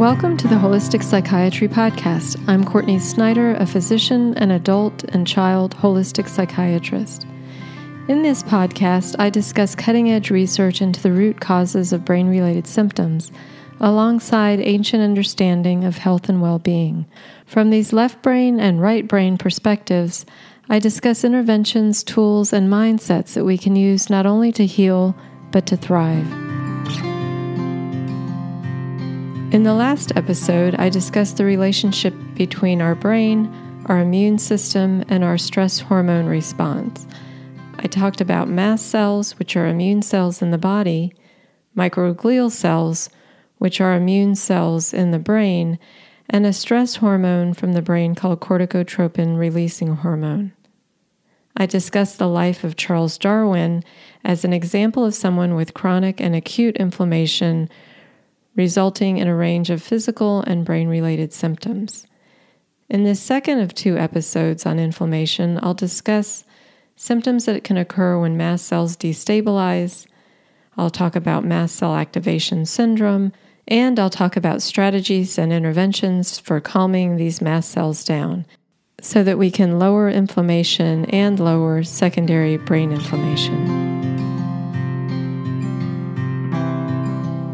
Welcome to the Holistic Psychiatry Podcast. I'm Courtney Snyder, a physician, an adult and child holistic psychiatrist. In this podcast, I discuss cutting edge research into the root causes of brain related symptoms, alongside ancient understanding of health and well being. From these left brain and right brain perspectives, I discuss interventions, tools, and mindsets that we can use not only to heal, but to thrive. In the last episode, I discussed the relationship between our brain, our immune system, and our stress hormone response. I talked about mast cells, which are immune cells in the body, microglial cells, which are immune cells in the brain, and a stress hormone from the brain called corticotropin releasing hormone. I discussed the life of Charles Darwin as an example of someone with chronic and acute inflammation resulting in a range of physical and brain related symptoms. In this second of two episodes on inflammation, I'll discuss symptoms that can occur when mast cells destabilize. I'll talk about mast cell activation syndrome, and I'll talk about strategies and interventions for calming these mast cells down so that we can lower inflammation and lower secondary brain inflammation.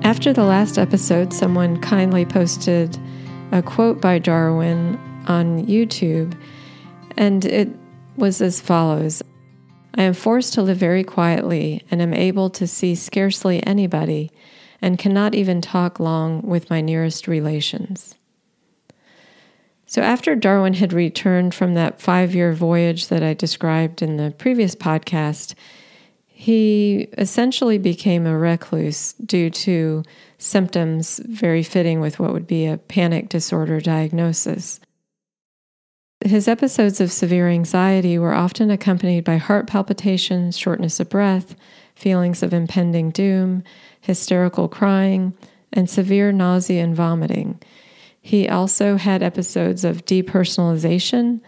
After the last episode, someone kindly posted a quote by Darwin on YouTube, and it was as follows I am forced to live very quietly and am able to see scarcely anybody and cannot even talk long with my nearest relations. So, after Darwin had returned from that five year voyage that I described in the previous podcast, he essentially became a recluse due to symptoms very fitting with what would be a panic disorder diagnosis. His episodes of severe anxiety were often accompanied by heart palpitations, shortness of breath, feelings of impending doom, hysterical crying, and severe nausea and vomiting. He also had episodes of depersonalization,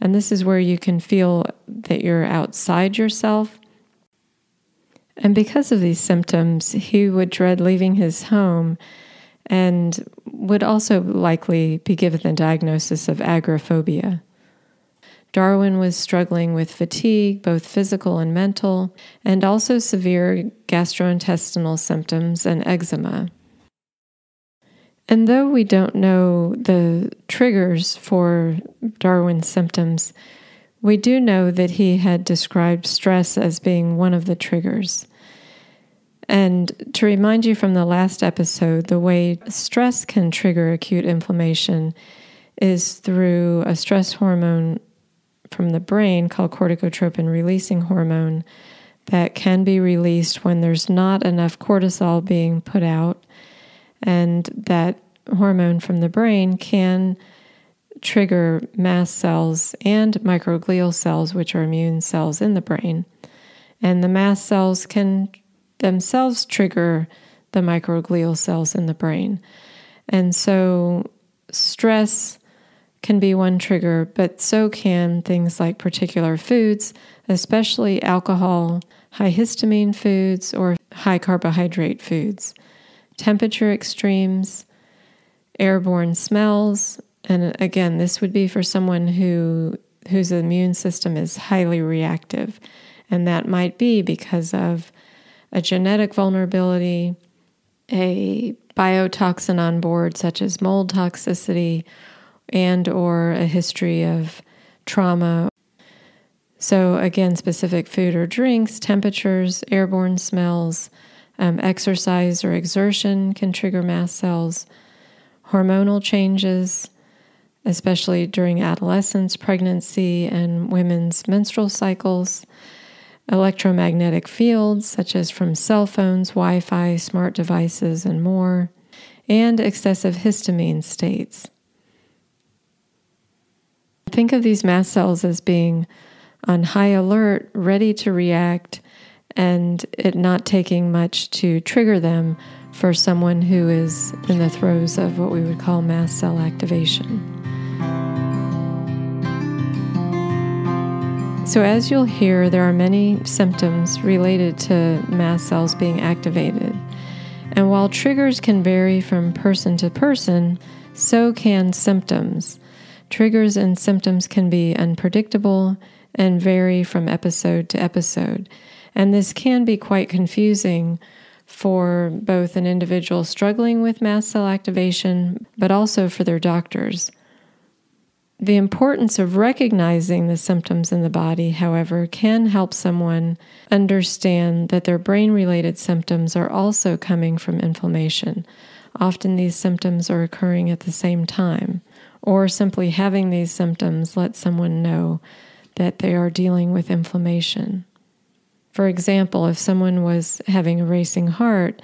and this is where you can feel that you're outside yourself and because of these symptoms, he would dread leaving his home and would also likely be given the diagnosis of agoraphobia. Darwin was struggling with fatigue, both physical and mental, and also severe gastrointestinal symptoms and eczema. And though we don't know the triggers for Darwin's symptoms, we do know that he had described stress as being one of the triggers. And to remind you from the last episode, the way stress can trigger acute inflammation is through a stress hormone from the brain called corticotropin releasing hormone that can be released when there's not enough cortisol being put out. And that hormone from the brain can trigger mast cells and microglial cells, which are immune cells in the brain. And the mast cells can themselves trigger the microglial cells in the brain. And so, stress can be one trigger, but so can things like particular foods, especially alcohol, high histamine foods, or high carbohydrate foods, temperature extremes, airborne smells, and again, this would be for someone who whose immune system is highly reactive. And that might be because of a genetic vulnerability, a biotoxin on board such as mold toxicity and or a history of trauma. So again, specific food or drinks, temperatures, airborne smells, um, exercise or exertion can trigger mast cells, hormonal changes, especially during adolescence, pregnancy, and women's menstrual cycles. Electromagnetic fields, such as from cell phones, Wi Fi, smart devices, and more, and excessive histamine states. Think of these mast cells as being on high alert, ready to react, and it not taking much to trigger them for someone who is in the throes of what we would call mast cell activation. So, as you'll hear, there are many symptoms related to mast cells being activated. And while triggers can vary from person to person, so can symptoms. Triggers and symptoms can be unpredictable and vary from episode to episode. And this can be quite confusing for both an individual struggling with mast cell activation, but also for their doctors. The importance of recognizing the symptoms in the body, however, can help someone understand that their brain related symptoms are also coming from inflammation. Often these symptoms are occurring at the same time, or simply having these symptoms lets someone know that they are dealing with inflammation. For example, if someone was having a racing heart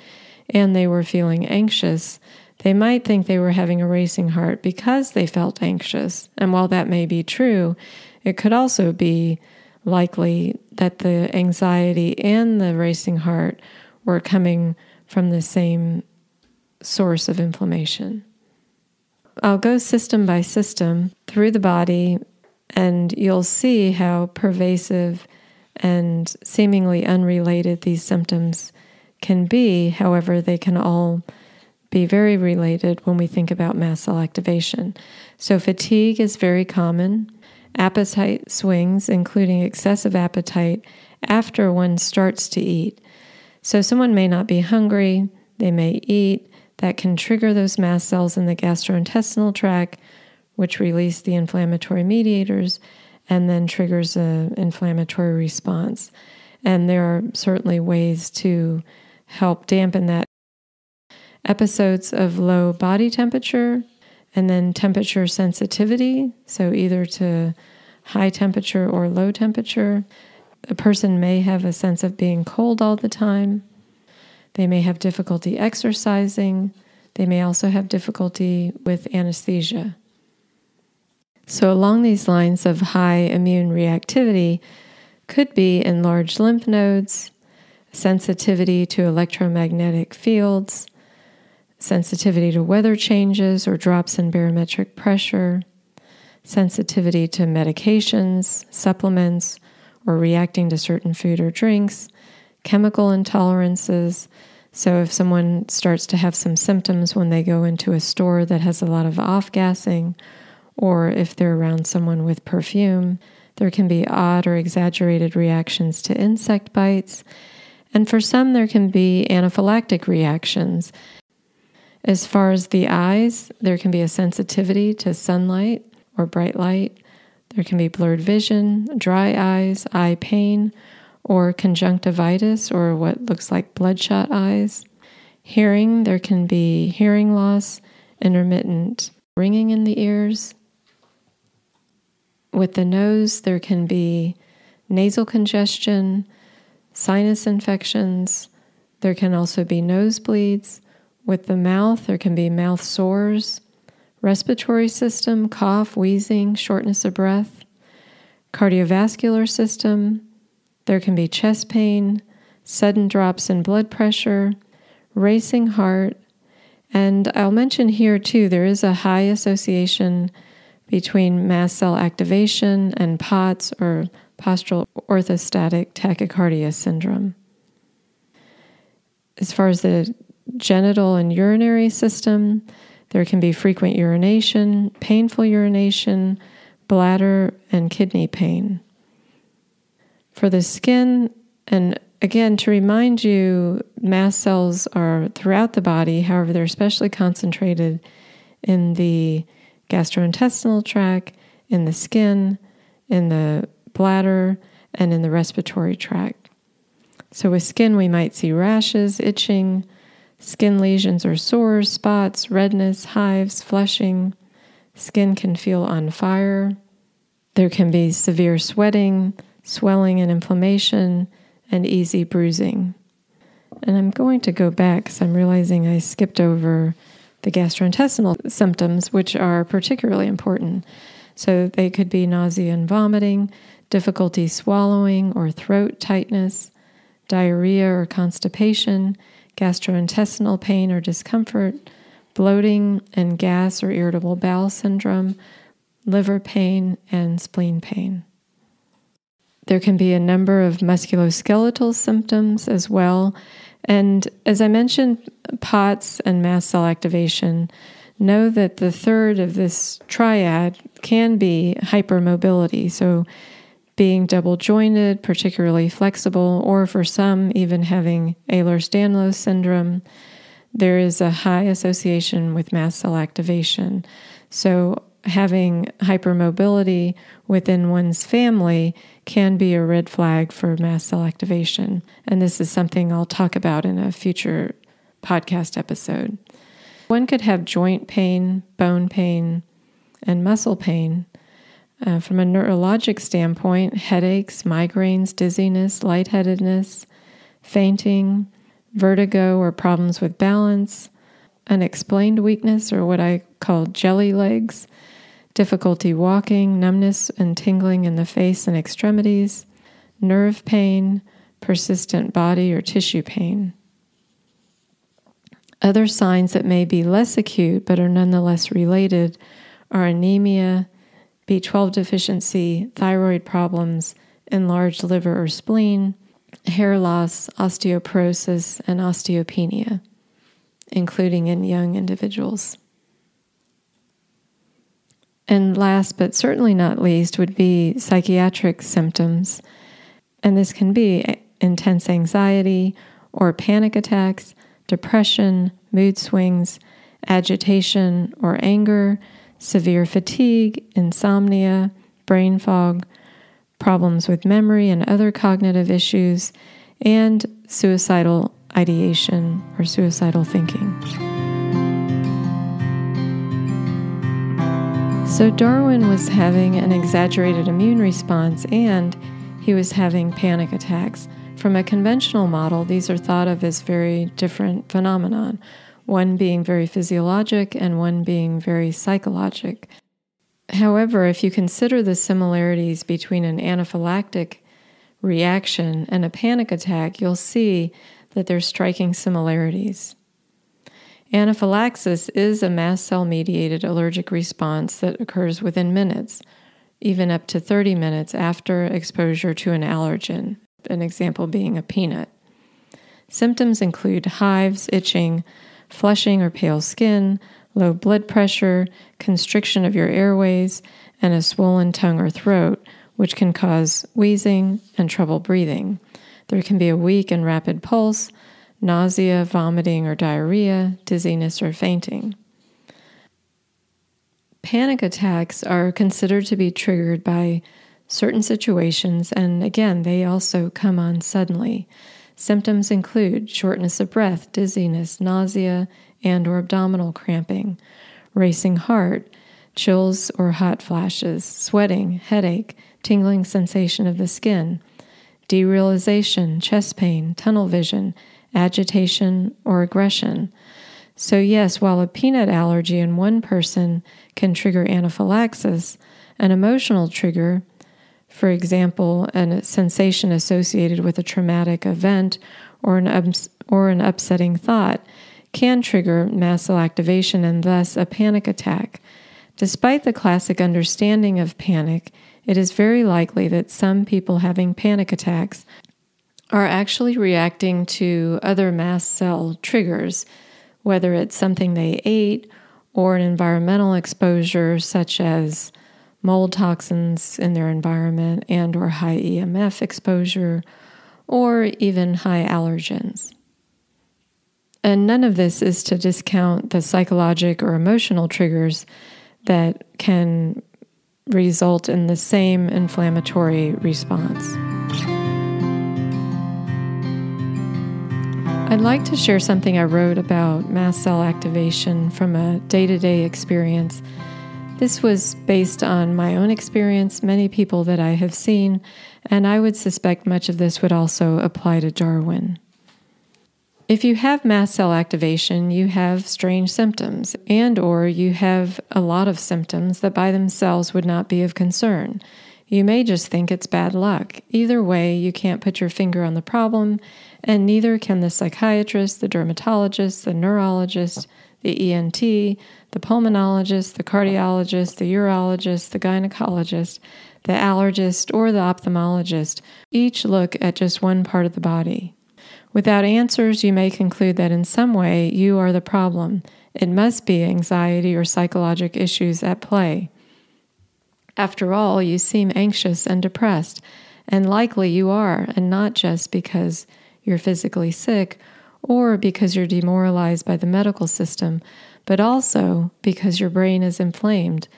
and they were feeling anxious, they might think they were having a racing heart because they felt anxious. And while that may be true, it could also be likely that the anxiety and the racing heart were coming from the same source of inflammation. I'll go system by system through the body, and you'll see how pervasive and seemingly unrelated these symptoms can be. However, they can all be very related when we think about mast cell activation. So, fatigue is very common. Appetite swings, including excessive appetite, after one starts to eat. So, someone may not be hungry, they may eat. That can trigger those mast cells in the gastrointestinal tract, which release the inflammatory mediators and then triggers an inflammatory response. And there are certainly ways to help dampen that episodes of low body temperature and then temperature sensitivity, so either to high temperature or low temperature. A person may have a sense of being cold all the time. They may have difficulty exercising. They may also have difficulty with anesthesia. So, along these lines of high immune reactivity, could be enlarged lymph nodes, sensitivity to electromagnetic fields, sensitivity to weather changes or drops in barometric pressure, sensitivity to medications, supplements, or reacting to certain food or drinks, chemical intolerances. So, if someone starts to have some symptoms when they go into a store that has a lot of off gassing, or if they're around someone with perfume, there can be odd or exaggerated reactions to insect bites. And for some, there can be anaphylactic reactions as far as the eyes, there can be a sensitivity to sunlight or bright light. There can be blurred vision, dry eyes, eye pain, or conjunctivitis or what looks like bloodshot eyes. Hearing, there can be hearing loss, intermittent ringing in the ears. With the nose, there can be nasal congestion, sinus infections. There can also be nosebleeds, with the mouth, there can be mouth sores, respiratory system, cough, wheezing, shortness of breath. Cardiovascular system, there can be chest pain, sudden drops in blood pressure, racing heart. And I'll mention here too, there is a high association between mast cell activation and POTS or postural orthostatic tachycardia syndrome. As far as the genital and urinary system. There can be frequent urination, painful urination, bladder, and kidney pain. For the skin, and again, to remind you, mast cells are throughout the body, however, they're especially concentrated in the gastrointestinal tract, in the skin, in the bladder, and in the respiratory tract. So, with skin, we might see rashes, itching, Skin lesions or sores, spots, redness, hives, flushing. Skin can feel on fire. There can be severe sweating, swelling and inflammation, and easy bruising. And I'm going to go back because I'm realizing I skipped over the gastrointestinal symptoms, which are particularly important. So they could be nausea and vomiting, difficulty swallowing or throat tightness, diarrhea or constipation, gastrointestinal pain or discomfort, bloating and gas or irritable bowel syndrome, liver pain, and spleen pain. There can be a number of musculoskeletal symptoms as well. And as I mentioned, POTS and mast cell activation, know that the third of this triad can be hypermobility. So, being double jointed, particularly flexible, or for some, even having Ehlers Danlos syndrome, there is a high association with mast cell activation. So, having hypermobility within one's family can be a red flag for mast cell activation. And this is something I'll talk about in a future podcast episode. One could have joint pain, bone pain, and muscle pain. Uh, from a neurologic standpoint, headaches, migraines, dizziness, lightheadedness, fainting, vertigo or problems with balance, unexplained weakness or what I call jelly legs, difficulty walking, numbness and tingling in the face and extremities, nerve pain, persistent body or tissue pain. Other signs that may be less acute but are nonetheless related are anemia, B12 deficiency, thyroid problems, enlarged liver or spleen, hair loss, osteoporosis, and osteopenia, including in young individuals. And last but certainly not least would be psychiatric symptoms. And this can be intense anxiety or panic attacks, depression, mood swings, agitation or anger, severe fatigue, insomnia, brain fog, problems with memory and other cognitive issues, and suicidal ideation or suicidal thinking. So, Darwin was having an exaggerated immune response and he was having panic attacks. From a conventional model, these are thought of as very different phenomenon, one being very physiologic and one being very psychologic. However, if you consider the similarities between an anaphylactic reaction and a panic attack, you'll see that there's striking similarities. Anaphylaxis is a mast cell mediated allergic response that occurs within minutes, even up to 30 minutes after exposure to an allergen, an example being a peanut. Symptoms include hives, itching, flushing or pale skin, low blood pressure, constriction of your airways, and a swollen tongue or throat, which can cause wheezing and trouble breathing. There can be a weak and rapid pulse, nausea, vomiting or diarrhea, dizziness, or fainting. Panic attacks are considered to be triggered by certain situations, and again, they also come on suddenly. Symptoms include shortness of breath, dizziness, nausea, and or abdominal cramping, racing heart, chills or hot flashes, sweating, headache, tingling sensation of the skin, derealization, chest pain, tunnel vision, agitation, or aggression. So, yes, while a peanut allergy in one person can trigger anaphylaxis, an emotional trigger, for example, a sensation associated with a traumatic event or an, ups- or an upsetting thought, can trigger mast cell activation and thus a panic attack. Despite the classic understanding of panic, it is very likely that some people having panic attacks are actually reacting to other mast cell triggers, whether it's something they ate or an environmental exposure such as mold toxins in their environment and or high EMF exposure or even high allergens. And none of this is to discount the psychologic or emotional triggers that can result in the same inflammatory response. I'd like to share something I wrote about mast cell activation from a day to day experience. This was based on my own experience, many people that I have seen, and I would suspect much of this would also apply to Darwin. If you have mast cell activation, you have strange symptoms and or you have a lot of symptoms that by themselves would not be of concern. You may just think it's bad luck. Either way, you can't put your finger on the problem, and neither can the psychiatrist, the dermatologist, the neurologist, the ENT, the pulmonologist, the cardiologist, the urologist, the gynecologist, the allergist, or the ophthalmologist each look at just one part of the body. Without answers, you may conclude that in some way you are the problem. It must be anxiety or psychological issues at play. After all, you seem anxious and depressed, and likely you are, and not just because you're physically sick or because you're demoralized by the medical system, but also because your brain is inflamed,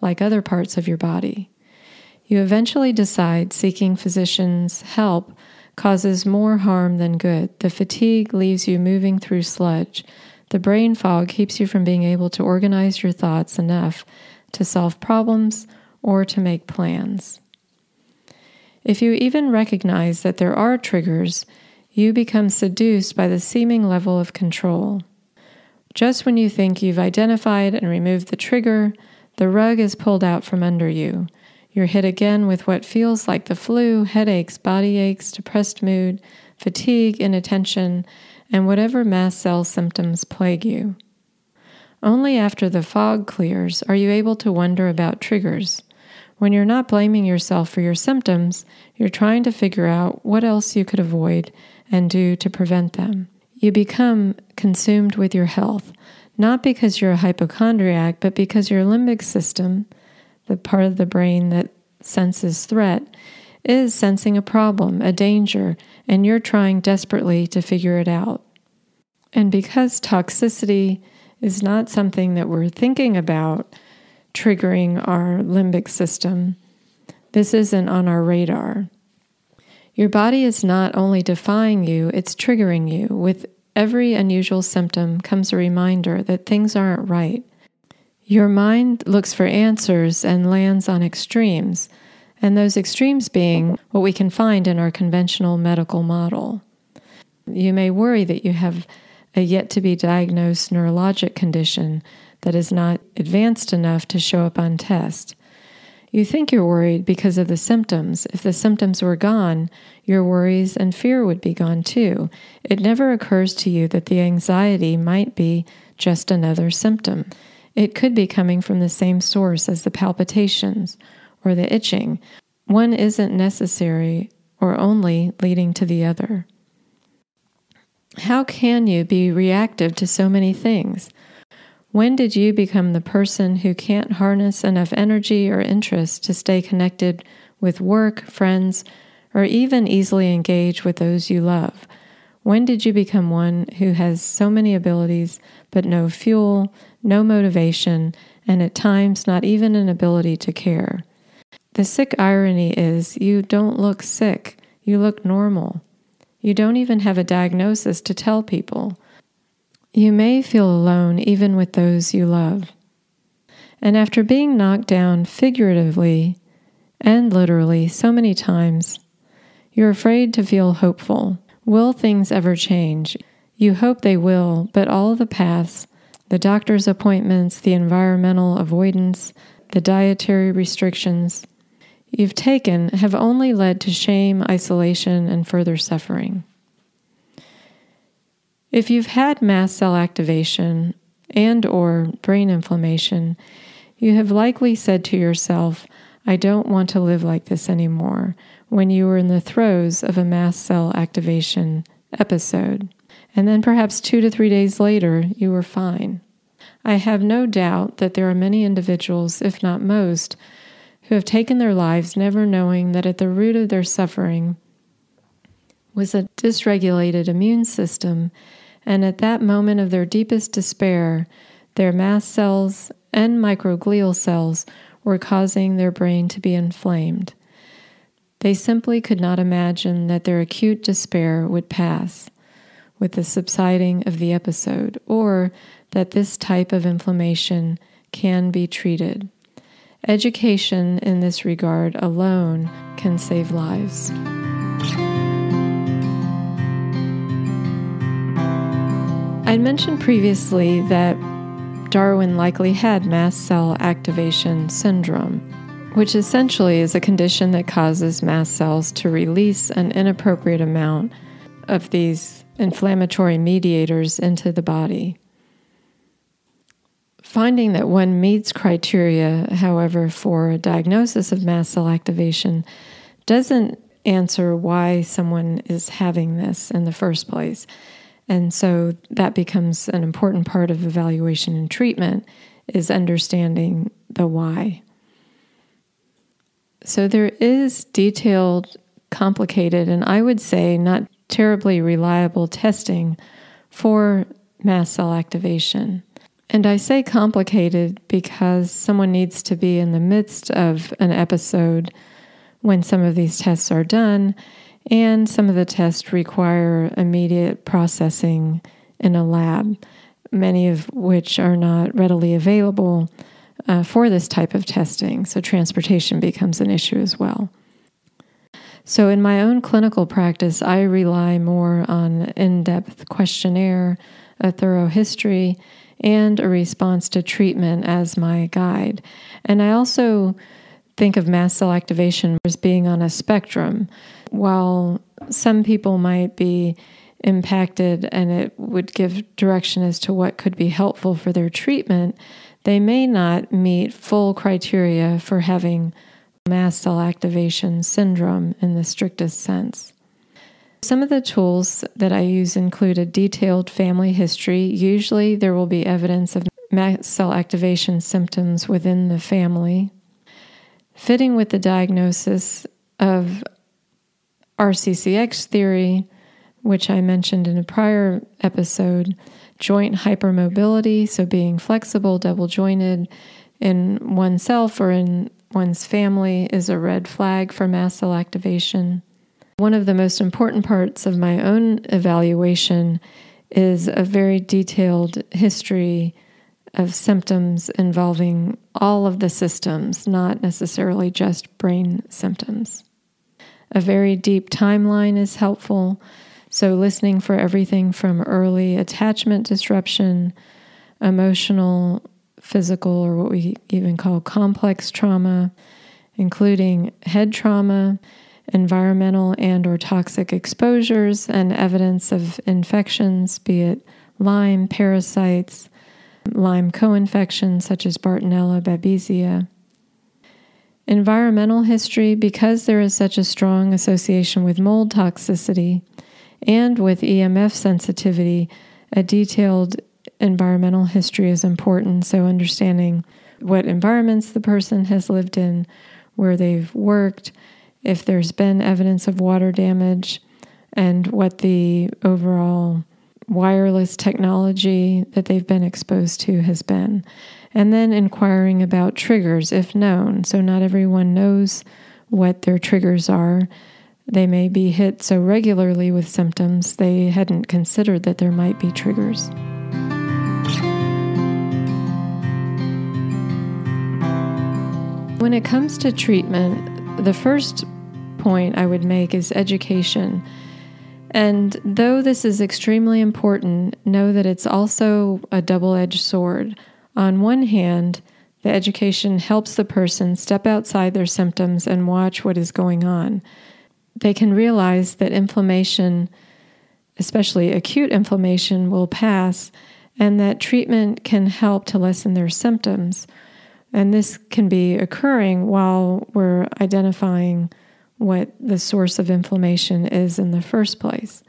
like other parts of your body. You eventually decide seeking physicians' help causes more harm than good. The fatigue leaves you moving through sludge. The brain fog keeps you from being able to organize your thoughts enough to solve problems or to make plans. If you even recognize that there are triggers, you become seduced by the seeming level of control. Just when you think you've identified and removed the trigger, the rug is pulled out from under you. You're hit again with what feels like the flu, headaches, body aches, depressed mood, fatigue, inattention, and whatever mast cell symptoms plague you. Only after the fog clears are you able to wonder about triggers. When you're not blaming yourself for your symptoms, you're trying to figure out what else you could avoid and do to prevent them. You become consumed with your health, not because you're a hypochondriac, but because your limbic system, the part of the brain that senses threat, is sensing a problem, a danger, and you're trying desperately to figure it out. And because toxicity is not something that we're thinking about, triggering our limbic system. This isn't on our radar. Your body is not only defying you, it's triggering you. With every unusual symptom comes a reminder that things aren't right. Your mind looks for answers and lands on extremes, and those extremes being what we can find in our conventional medical model. You may worry that you have a yet to be diagnosed neurologic condition that is not advanced enough to show up on test. You think you're worried because of the symptoms. If the symptoms were gone, your worries and fear would be gone too. It never occurs to you that the anxiety might be just another symptom. It could be coming from the same source as the palpitations or the itching. One isn't necessary or only leading to the other. How can you be reactive to so many things? When did you become the person who can't harness enough energy or interest to stay connected with work, friends, or even easily engage with those you love? When did you become one who has so many abilities but no fuel, no motivation, and at times not even an ability to care? The sick irony is you don't look sick, you look normal. You don't even have a diagnosis to tell people. You may feel alone even with those you love. And after being knocked down figuratively and literally so many times, you're afraid to feel hopeful. Will things ever change? You hope they will, but all the paths, the doctor's appointments, the environmental avoidance, the dietary restrictions you've taken have only led to shame, isolation, and further suffering. If you've had mast cell activation and or brain inflammation, you have likely said to yourself, I don't want to live like this anymore, when you were in the throes of a mast cell activation episode. And then perhaps two to three days later, you were fine. I have no doubt that there are many individuals, if not most, who have taken their lives never knowing that at the root of their suffering was a dysregulated immune system and at that moment of their deepest despair, their mast cells and microglial cells were causing their brain to be inflamed. They simply could not imagine that their acute despair would pass with the subsiding of the episode, or that this type of inflammation can be treated. Education in this regard alone can save lives. I'd mentioned previously that Darwin likely had mast cell activation syndrome, which essentially is a condition that causes mast cells to release an inappropriate amount of these inflammatory mediators into the body. Finding that one meets criteria, however, for a diagnosis of mast cell activation doesn't answer why someone is having this in the first place. And so that becomes an important part of evaluation and treatment is understanding the why. So there is detailed, complicated, and I would say not terribly reliable testing for mast cell activation. And I say complicated because someone needs to be in the midst of an episode when some of these tests are done, and some of the tests require immediate processing in a lab, many of which are not readily available uh, for this type of testing. So, transportation becomes an issue as well. So, in my own clinical practice, I rely more on in depth questionnaire, a thorough history, and a response to treatment as my guide. And I also think of mast cell activation as being on a spectrum. While some people might be impacted and it would give direction as to what could be helpful for their treatment, they may not meet full criteria for having mast cell activation syndrome in the strictest sense. Some of the tools that I use include a detailed family history. Usually, there will be evidence of mast cell activation symptoms within the family, fitting with the diagnosis of RCCX theory, which I mentioned in a prior episode, joint hypermobility, so being flexible, double jointed in oneself or in one's family, is a red flag for mast cell activation. One of the most important parts of my own evaluation is a very detailed history of symptoms involving all of the systems, not necessarily just brain symptoms. A very deep timeline is helpful. So, listening for everything from early attachment disruption, emotional, physical, or what we even call complex trauma, including head trauma, environmental and or toxic exposures and evidence of infections, be it Lyme, parasites, Lyme co-infections such as Bartonella, Babesia. Environmental history, because there is such a strong association with mold toxicity and with EMF sensitivity, a detailed environmental history is important. So, understanding what environments the person has lived in, where they've worked, if there's been evidence of water damage, and what the overall wireless technology that they've been exposed to has been. And then inquiring about triggers if known. So, not everyone knows what their triggers are. They may be hit so regularly with symptoms they hadn't considered that there might be triggers. When it comes to treatment, the first point I would make is education. And though this is extremely important, know that it's also a double edged sword. On one hand, the education helps the person step outside their symptoms and watch what is going on. They can realize that inflammation, especially acute inflammation, will pass and that treatment can help to lessen their symptoms. And this can be occurring while we're identifying what the source of inflammation is in the first place.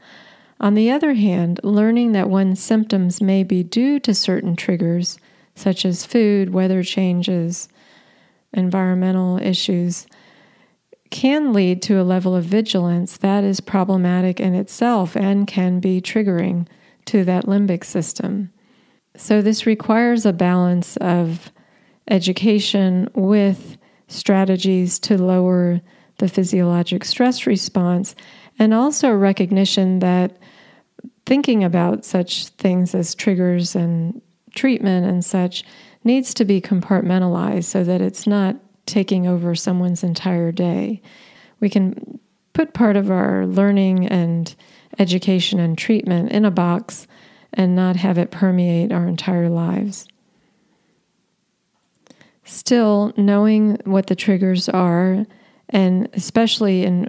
On the other hand, learning that one's symptoms may be due to certain triggers, such as food, weather changes, environmental issues, can lead to a level of vigilance that is problematic in itself and can be triggering to that limbic system. So, this requires a balance of education with strategies to lower the physiologic stress response, and also recognition that thinking about such things as triggers and treatment and such needs to be compartmentalized so that it's not taking over someone's entire day. We can put part of our learning and education and treatment in a box and not have it permeate our entire lives. Still, knowing what the triggers are and especially in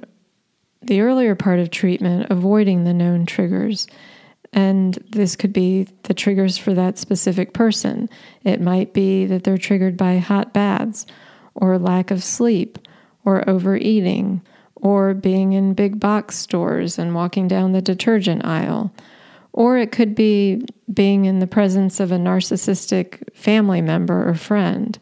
the earlier part of treatment, avoiding the known triggers And this could be the triggers for that specific person. It might be that they're triggered by hot baths, or lack of sleep, or overeating, or being in big box stores and walking down the detergent aisle. Or it could be being in the presence of a narcissistic family member or friend.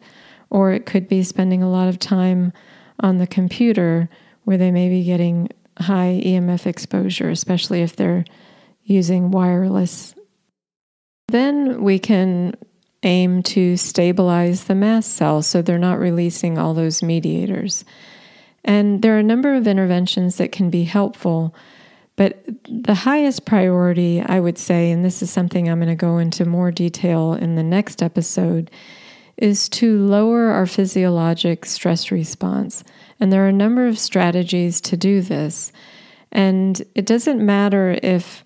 Or it could be spending a lot of time on the computer where they may be getting high EMF exposure, especially if they're using wireless. Then we can aim to stabilize the mast cells so they're not releasing all those mediators. And there are a number of interventions that can be helpful, but the highest priority, I would say, and this is something I'm going to go into more detail in the next episode, is to lower our physiologic stress response. And there are a number of strategies to do this. And it doesn't matter if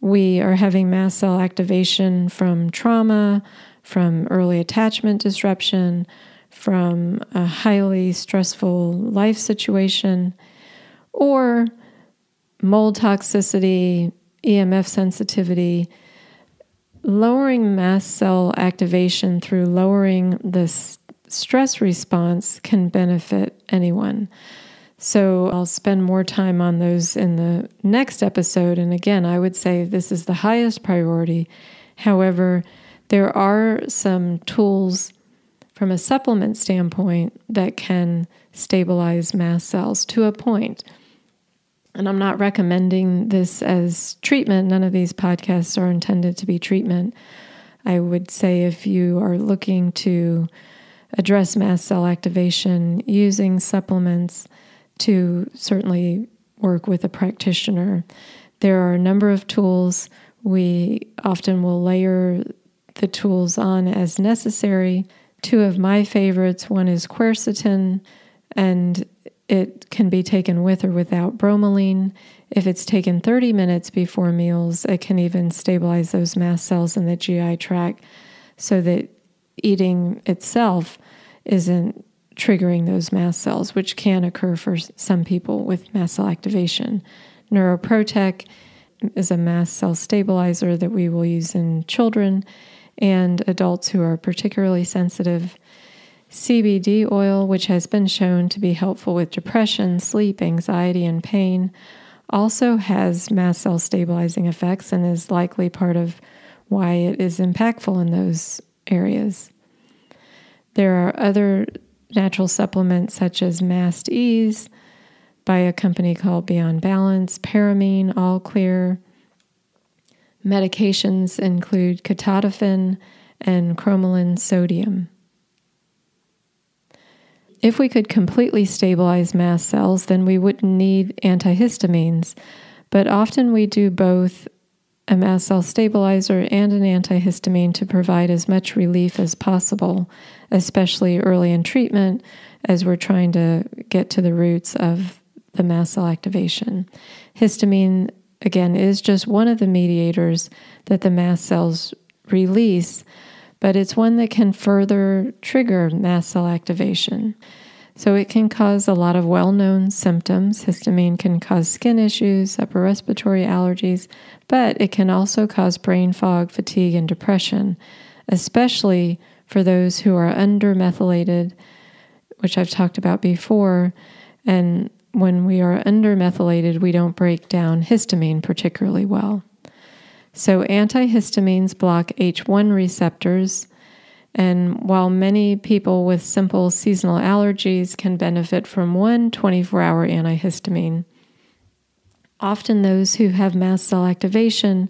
we are having mast cell activation from trauma, from early attachment disruption, from a highly stressful life situation, or mold toxicity, EMF sensitivity. Lowering mast cell activation through lowering the stress response can benefit anyone. So I'll spend more time on those in the next episode. And again, I would say this is the highest priority. However, there are some tools from a supplement standpoint that can stabilize mast cells to a point. And I'm not recommending this as treatment. None of these podcasts are intended to be treatment. I would say if you are looking to address mast cell activation using supplements, to certainly work with a practitioner. There are a number of tools. We often will layer the tools on as necessary. Two of my favorites one is quercetin, and it can be taken with or without bromelain. If it's taken 30 minutes before meals, it can even stabilize those mast cells in the GI tract so that eating itself isn't triggering those mast cells, which can occur for some people with mast cell activation. NeuroProtek is a mast cell stabilizer that we will use in children and adults who are particularly sensitive. CBD oil, which has been shown to be helpful with depression, sleep, anxiety, and pain, also has mast cell stabilizing effects and is likely part of why it is impactful in those areas. There are other natural supplements such as Mast Ease by a company called Beyond Balance, Paramine, All Clear. Medications include ketotifen and cromolyn sodium. If we could completely stabilize mast cells, then we wouldn't need antihistamines, but often we do both a mast cell stabilizer and an antihistamine to provide as much relief as possible, especially early in treatment as we're trying to get to the roots of the mast cell activation. Histamine, again, is just one of the mediators that the mast cells release, but it's one that can further trigger mast cell activation. So it can cause a lot of well known symptoms. Histamine can cause skin issues, upper respiratory allergies, but it can also cause brain fog, fatigue, and depression, especially for those who are undermethylated, which I've talked about before. And when we are undermethylated, we don't break down histamine particularly well. So, antihistamines block H1 receptors and while many people with simple seasonal allergies can benefit from one 24 hour antihistamine, often those who have mast cell activation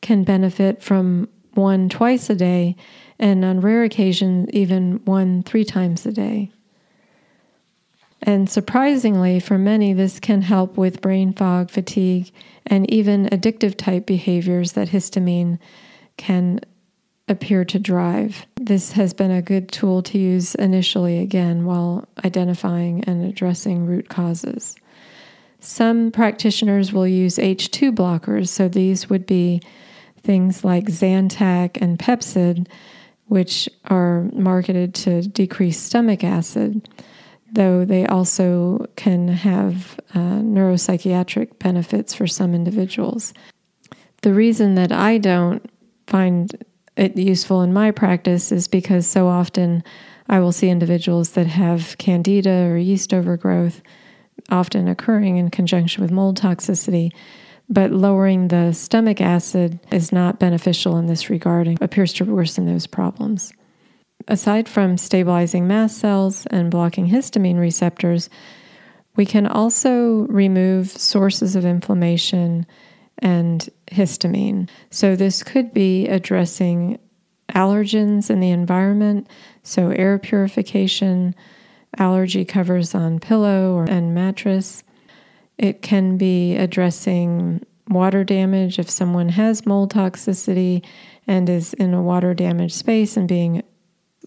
can benefit from one twice a day, and on rare occasions, even one three times a day. And surprisingly, for many, this can help with brain fog, fatigue, and even addictive type behaviors that histamine can appear to drive. This has been a good tool to use initially again while identifying and addressing root causes. Some practitioners will use H2 blockers, so these would be things like Zantac and Pepcid, which are marketed to decrease stomach acid, though they also can have uh, neuropsychiatric benefits for some individuals. The reason that I don't find it useful in my practice is because so often I will see individuals that have candida or yeast overgrowth, often occurring in conjunction with mold toxicity. But lowering the stomach acid is not beneficial in this regard and appears to worsen those problems. Aside from stabilizing mast cells and blocking histamine receptors, we can also remove sources of inflammation and histamine. So, this could be addressing allergens in the environment, so air purification, allergy covers on pillow or, and mattress. It can be addressing water damage if someone has mold toxicity and is in a water damaged space and being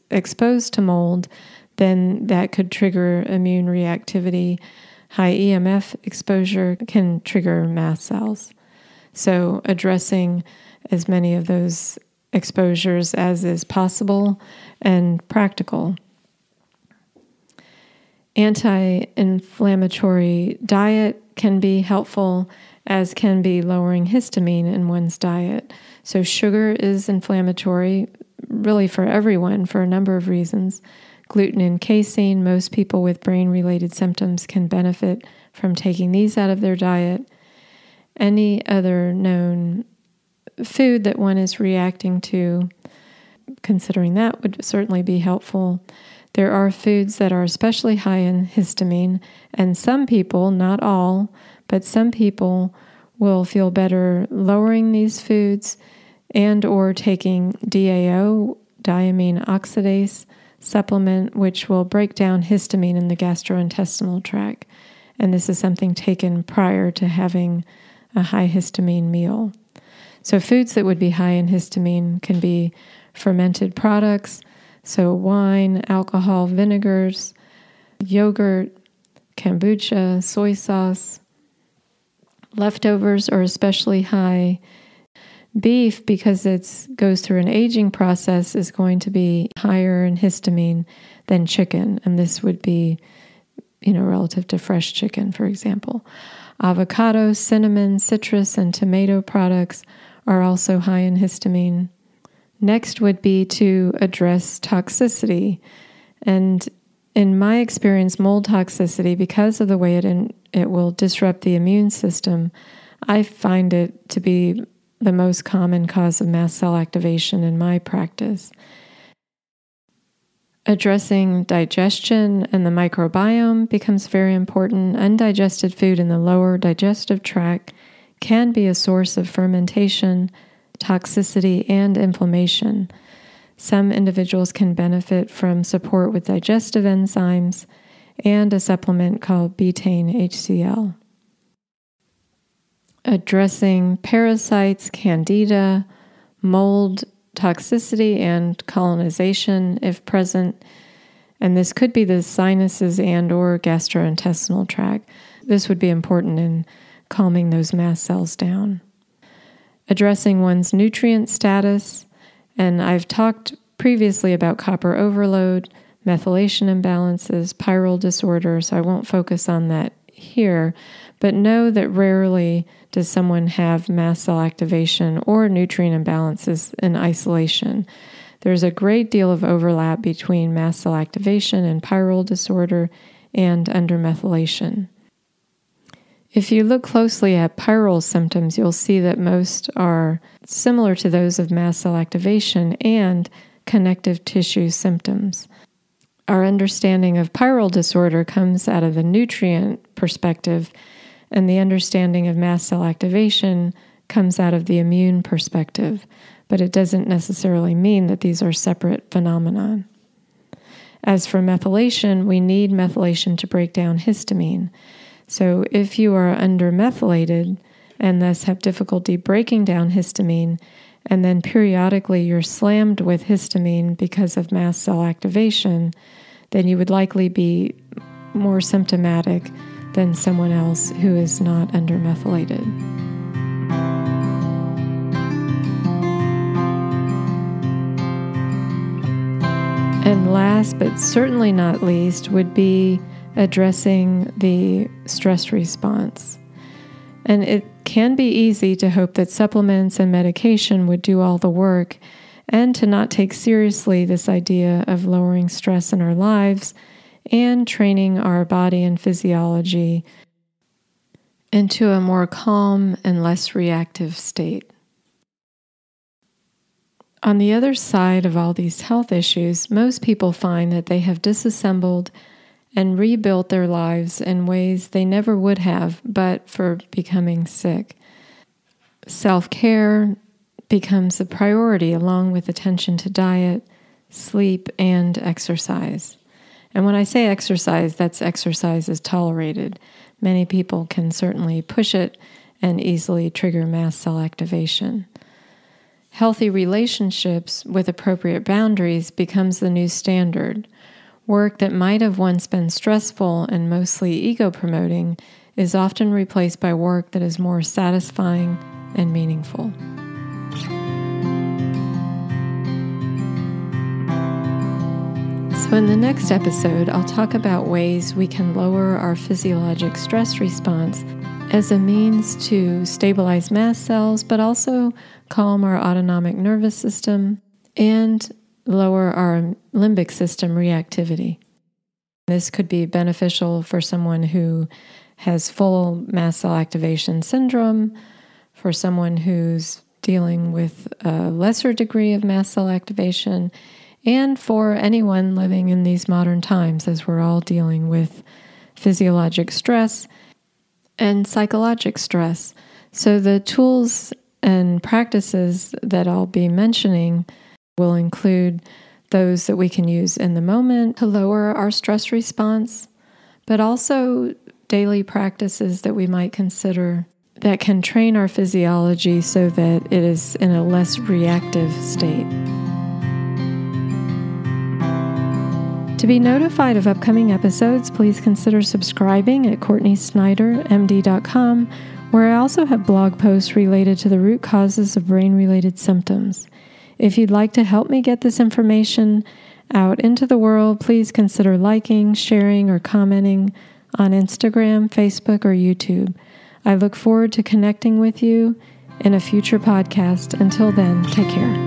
exposed to mold, then that could trigger immune reactivity. High EMF exposure can trigger mast cells. So, addressing as many of those exposures as is possible and practical. Anti inflammatory diet can be helpful, as can be lowering histamine in one's diet. So, sugar is inflammatory, really for everyone, for a number of reasons. Gluten and casein, most people with brain related symptoms can benefit from taking these out of their diet any other known food that one is reacting to, considering that would certainly be helpful. There are foods that are especially high in histamine, and some people, not all, but some people will feel better lowering these foods and or taking DAO, diamine oxidase supplement which will break down histamine in the gastrointestinal tract. And this is something taken prior to having a high histamine meal. So, foods that would be high in histamine can be fermented products, so wine, alcohol, vinegars, yogurt, kombucha, soy sauce. Leftovers are especially high. Beef, because it goes through an aging process, is going to be higher in histamine than chicken, and this would be, you know, relative to fresh chicken, for example. Avocado, cinnamon, citrus, and tomato products are also high in histamine. Next would be to address toxicity. And in my experience, mold toxicity, because of the way it, in, it will disrupt the immune system, I find it to be the most common cause of mast cell activation in my practice. Addressing digestion and the microbiome becomes very important. Undigested food in the lower digestive tract can be a source of fermentation, toxicity, and inflammation. Some individuals can benefit from support with digestive enzymes and a supplement called betaine HCl. Addressing parasites, candida, mold, toxicity and colonization if present. And this could be the sinuses and or gastrointestinal tract. This would be important in calming those mast cells down. Addressing one's nutrient status. And i've talked previously about copper overload methylation imbalances pyrrole disorder so i won't focus on that here but know that rarely does someone have mast cell activation or nutrient imbalances in isolation. There's a great deal of overlap between mast cell activation and pyrrole disorder and undermethylation. If you look closely at pyrrole symptoms, you'll see that most are similar to those of mast cell activation and connective tissue symptoms. Our understanding of pyrrole disorder comes out of the nutrient perspective and the understanding of mast cell activation comes out of the immune perspective, but it doesn't necessarily mean that these are separate phenomena. As for methylation, we need methylation to break down histamine. So if you are undermethylated and thus have difficulty breaking down histamine, and then periodically you're slammed with histamine because of mast cell activation, then you would likely be more symptomatic than someone else who is not under methylated. And last but certainly not least would be addressing the stress response. And it can be easy to hope that supplements and medication would do all the work and to not take seriously this idea of lowering stress in our lives and training our body and physiology into a more calm and less reactive state. On the other side of all these health issues, most people find that they have disassembled and rebuilt their lives in ways they never would have but for becoming sick. Self care becomes a priority along with attention to diet, sleep, and exercise. And when I say exercise, that's exercise is tolerated. Many people can certainly push it and easily trigger mast cell activation. Healthy relationships with appropriate boundaries becomes the new standard. Work that might have once been stressful and mostly ego promoting is often replaced by work that is more satisfying and meaningful. So, in the next episode, I'll talk about ways we can lower our physiologic stress response as a means to stabilize mast cells, but also calm our autonomic nervous system and lower our limbic system reactivity. This could be beneficial for someone who has full mast cell activation syndrome, for someone who's dealing with a lesser degree of mast cell activation, and for anyone living in these modern times as we're all dealing with physiologic stress and psychologic stress. So, the tools and practices that I'll be mentioning will include those that we can use in the moment to lower our stress response, but also daily practices that we might consider that can train our physiology so that it is in a less reactive state. To be notified of upcoming episodes, please consider subscribing at CourtneySnyderMD.com, where I also have blog posts related to the root causes of brain related symptoms. If you'd like to help me get this information out into the world, please consider liking, sharing, or commenting on Instagram, Facebook, or YouTube. I look forward to connecting with you in a future podcast. Until then, take care.